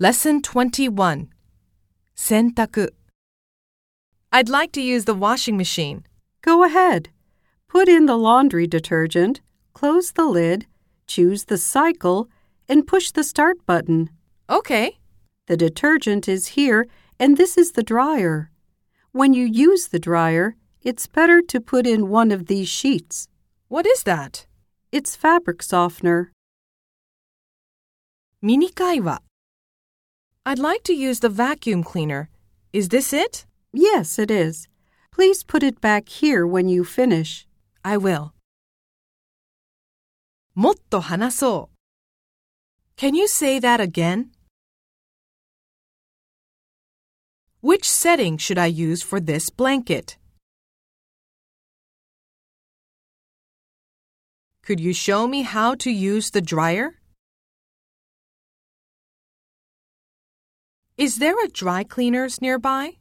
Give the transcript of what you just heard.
Lesson 21洗濯 I'd like to use the washing machine. Go ahead. Put in the laundry detergent, close the lid, choose the cycle, and push the start button. Okay. The detergent is here, and this is the dryer. When you use the dryer, it's better to put in one of these sheets. What is that? It's fabric softener. ミニ会話 I'd like to use the vacuum cleaner. Is this it? Yes, it is. Please put it back here when you finish. I will. もっと話そう Can you say that again? Which setting should I use for this blanket? Could you show me how to use the dryer? Is there a dry cleaners nearby?